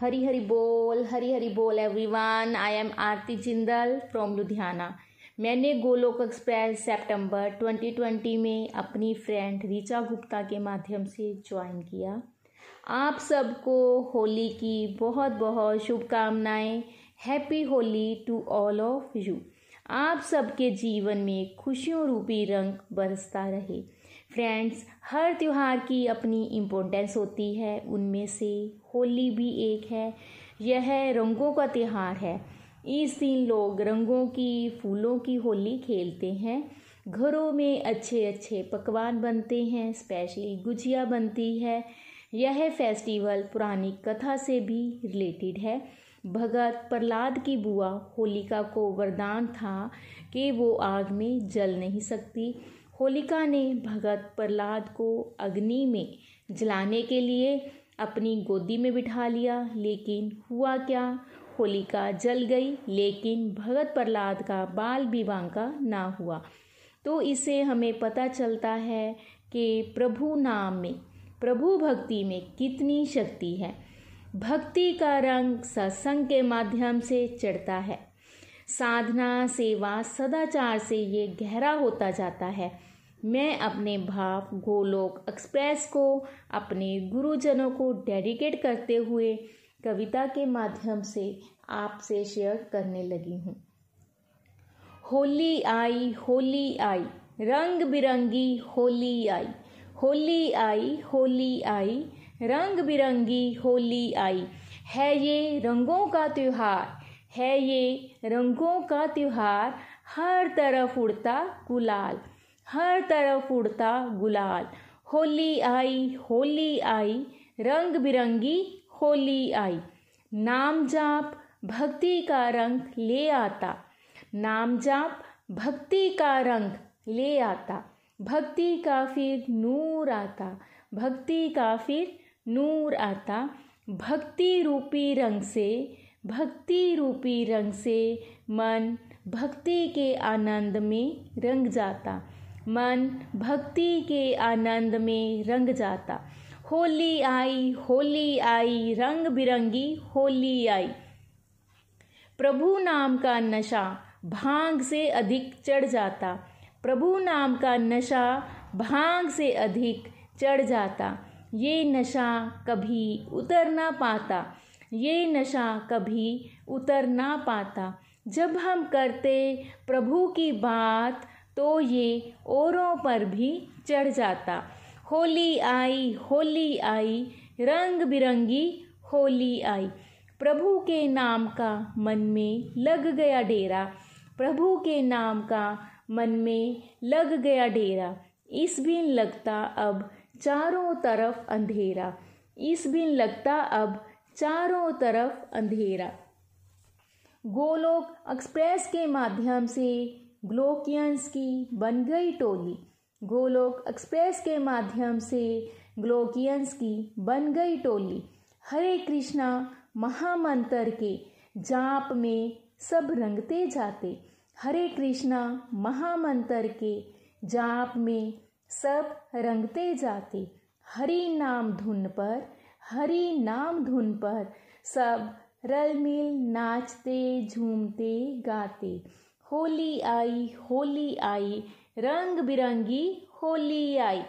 हरी हरी बोल, हरी हरी बोल everyone I am Aarti Jindal from Ludhiana मैंने गोलोक एक्सप्रेस सितंबर 2020 में अपनी फ्रेंड रीचा गुप्ता के माध्यम से ज्वाइन किया। आप सबको होली की बहुत बहुत शुभकामनाएँ। Happy Holi to all of you आप सबके जीवन में खुशियों रूपी रंग बरसता रहे। फ्रेंड्स हर त्यौहार की अपनी इम्पोर्टेंस होती है। उनमें से होली भी एक है। यह रंगों का त्यौहार है। इस दिन लोग रंगों की, फूलों की होली खेलते हैं। घरों में अच्छे अच्छे पकवान बनते हैं। स्पेशली गुजिया बनती है। यह फेस्टिवल पुरानी कथा से भी रिलेटेड है। भगत प्रहलाद की बुआ होलिका को वरदान था कि वो आग में जल नहीं सकती। होलिका ने भगत प्रहलाद को अग्नि में जलाने के लिए अपनी गोदी में बिठा लिया, लेकिन हुआ क्या? होलिका जल गई, लेकिन भगत प्रहलाद का बाल विवाह का ना हुआ। तो इससे हमें पता चलता है कि प्रभु नाम में, प्रभु भक्ति में कितनी शक्ति है। भक्ति का रंग सत्संग के माध्यम से चढ़ता है। साधना, सेवा, सदाचार से ये गहरा होता जाता है। मैं अपने भाव गोलोक एक्सप्रेस को, अपने गुरुजनों को डेडिकेट करते हुए कविता के माध्यम से आपसे शेयर करने लगी हूँ। होली आई होली आई, रंग बिरंगी होली आई होली आई होली आई, रंग बिरंगी होली आई। है ये रंगों का त्यौहार, है ये रंगों का त्यौहार, हर तरफ़ उड़ता गुलाल हर तरफ़ उड़ता गुलाल। होली आई होली आई, रंग बिरंगी होली आई। नाम जाप, भक्ति का रंग ले आता। नाम जाप, भक्ति का रंग ले आता। भक्ति का फिर नूर आता। भक्ति का फिर नूर आता। भक्ति रूपी रंग से, भक्ति रूपी रंग से मन भक्ति के आनंद में रंग जाता। मन भक्ति के आनंद में रंग जाता। होली आई होली आई, रंग बिरंगी होली आई। प्रभु नाम का नशा भाँग से अधिक चढ़ जाता। प्रभु नाम का नशा भाँग से अधिक चढ़ जाता। ये नशा कभी उतर ना पाता। ये नशा कभी उतर ना पाता। जब हम करते प्रभु की बात तो ये औरों पर भी चढ़ जाता। होली आई होली आई, रंग बिरंगी होली आई। प्रभु के नाम का मन में लग गया डेरा। प्रभु के नाम का मन में लग गया डेरा। इस बिन लगता अब चारों तरफ़ अंधेरा। इस बिन लगता अब चारों तरफ़ अंधेरा। गोलोक एक्सप्रेस के माध्यम से ग्लोकियंस की बन गई टोली। गोलोक एक्सप्रेस के माध्यम से ग्लोकियंस की बन गई टोली। हरे कृष्णा महामंत्र के जाप में सब रंगते जाते। हरे कृष्णा महामंत्र के जाप में सब रंगते जाते। हरि नाम धुन पर, हरि नाम धुन पर सब रल मिल नाचते, झूमते, गाते। होली आई होली आई रंग बिरंगी होली आई।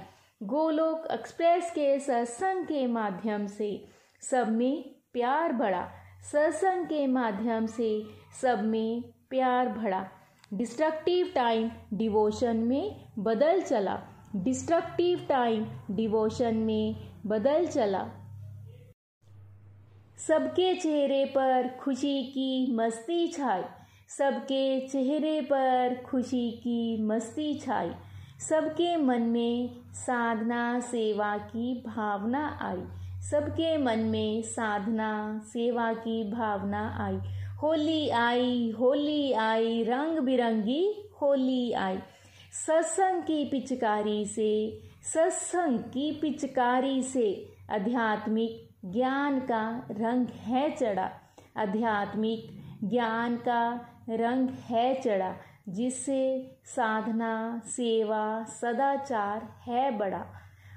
गोलोक एक्सप्रेस के सत्संग के माध्यम से सब में प्यार बढ़ा। सत्संग के माध्यम से सब में प्यार बढ़ा। डिस्ट्रक्टिव टाइम डिवोशन में बदल चला। डिस्ट्रक्टिव टाइम डिवोशन में बदल चला। सबके चेहरे पर खुशी की मस्ती छाई। सबके चेहरे पर खुशी की मस्ती छाई। सबके मन में साधना सेवा की भावना आई। सबके मन में साधना सेवा की भावना आई। होली आई होली आई, रंग बिरंगी होली आई। सत्संग की पिचकारी से, सत्संग की पिचकारी से आध्यात्मिक ज्ञान का रंग है चढ़ा। आध्यात्मिक ज्ञान का रंग है चढ़ा, जिससे साधना, सेवा, सदाचार है बड़ा।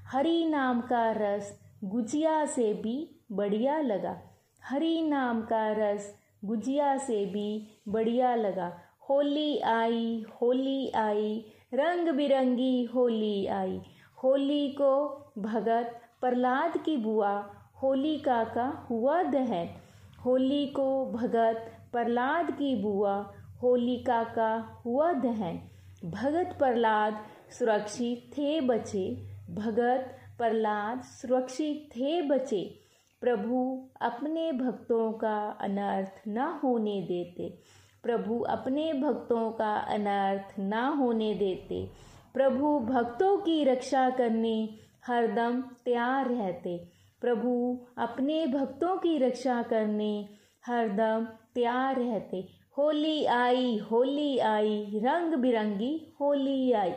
हरि नाम का रस गुजिया से भी बढ़िया लगा। हरि नाम का रस गुजिया से भी बढ़िया लगा। होली आई होली आई, रंग बिरंगी होली आई। होली को भगत प्रहलाद की बुआ होलिका का हुआ दहन। होली को भगत प्रहलाद की बुआ होलिका का हुआ दहन। भगत प्रहलाद सुरक्षित थे बचे। भगत प्रहलाद सुरक्षित थे बचे। प्रभु अपने भक्तों का अनर्थ न होने देते। प्रभु अपने भक्तों का अनर्थ न होने देते। प्रभु भक्तों की रक्षा करने हरदम तैयार रहते। प्रभु, अपने भक्तों की रक्षा करने हरदम तैयार रहते। होली आई होली आई, रंग बिरंगी होली आई।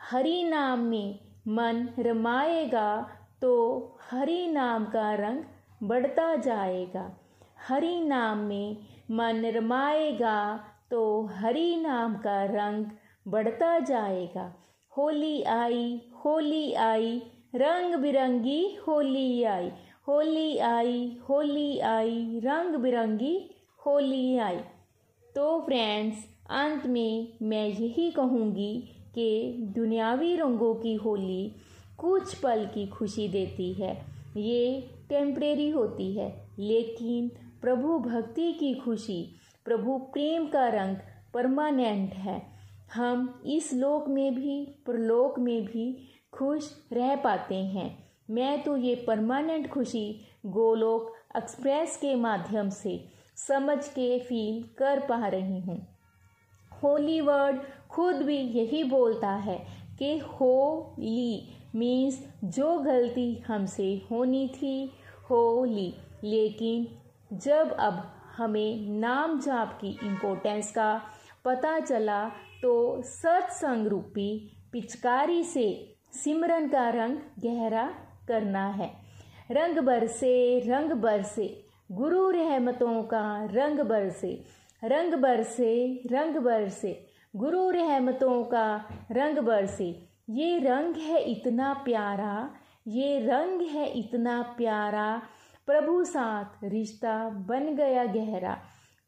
हरि नाम में मन रमाएगा तो हरि नाम का रंग बढ़ता जाएगा। हरि नाम में मन रमाएगा तो हरि नाम का रंग बढ़ता जाएगा। होली आई होली आई रंग बिरंगी होली आई होली आई होली आई रंग बिरंगी होली आई। तो फ्रेंड्स अंत में मैं यही कहूँगी कि दुनियावी रंगों की होली कुछ पल की खुशी देती है। ये टेम्परेरी होती है, लेकिन प्रभु भक्ति की खुशी, प्रभु प्रेम का रंग परमानेंट है। हम इस लोक में भी, प्रलोक में भी खुश रह पाते हैं। मैं तो ये परमानेंट खुशी गोलोक एक्सप्रेस के माध्यम से समझ के फील कर पा रही हूँ। होली वर्ड खुद भी यही बोलता है कि हो ली मीन्स जो गलती हमसे होनी थी हो ली लेकिन जब अब हमें नाम जाप की इम्पोर्टेंस का पता चला तो सत्संग रूपी पिचकारी से सिमरन का रंग गहरा करना है। रंग बरसे रंग बरसे गुरु रहमतों का रंग बरसे रंग बरसे रंग बरसे गुरु रहमतों का रंग बरसे ये रंग है इतना प्यारा, ये रंग है इतना प्यारा, प्रभु साथ रिश्ता बन गया गहरा,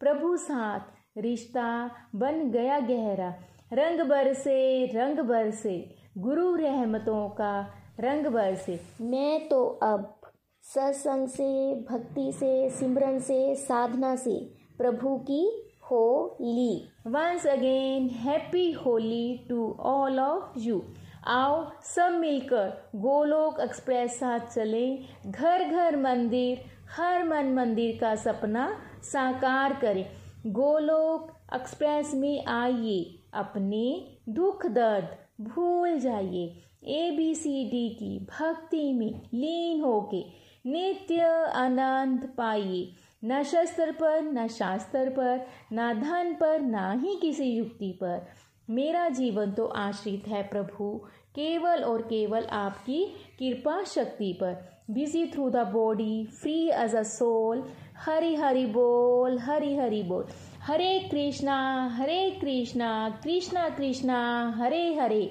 प्रभु साथ रिश्ता बन गया गहरा। रंग बरसे रंग बरसे गुरु रहमतों का रंग बरसे मैं तो अब सत्संग से, भक्ति से, सिमरन से, साधना से प्रभु की Holi. Once again happy Holi to all of you आओ, सब मिलकर गोलोक एक्सप्रेस साथ चले। घर घर मंदिर, हर मन मंदिर का सपना साकार करें। गोलोक एक्सप्रेस में आइए अपने दुख दर्द भूल जाइए। ए बी सी डी की भक्ति में लीन होके नित्य आनंद पाइए। न शस्त्र पर, न शास्त्र पर, न धन पर, न ही किसी युक्ति पर। मेरा जीवन तो आश्रित है प्रभु, केवल और केवल आपकी कृपा शक्ति पर। Busy through the body free as a soul Hari Hari बोल हरी हरि बोल। Hare Krishna Hare Krishna Krishna Krishna, Hare Hare.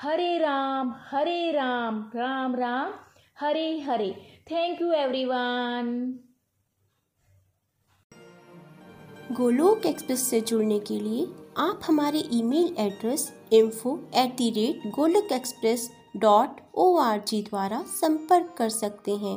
Hare Ram Hare Ram Ram Ram, Hare Hare. Thank you everyone Golok express से जुड़ने के लिए आप हमारे email address info at the rate Golok express dot O R G द्वारा संपर्क कर सकते हैं।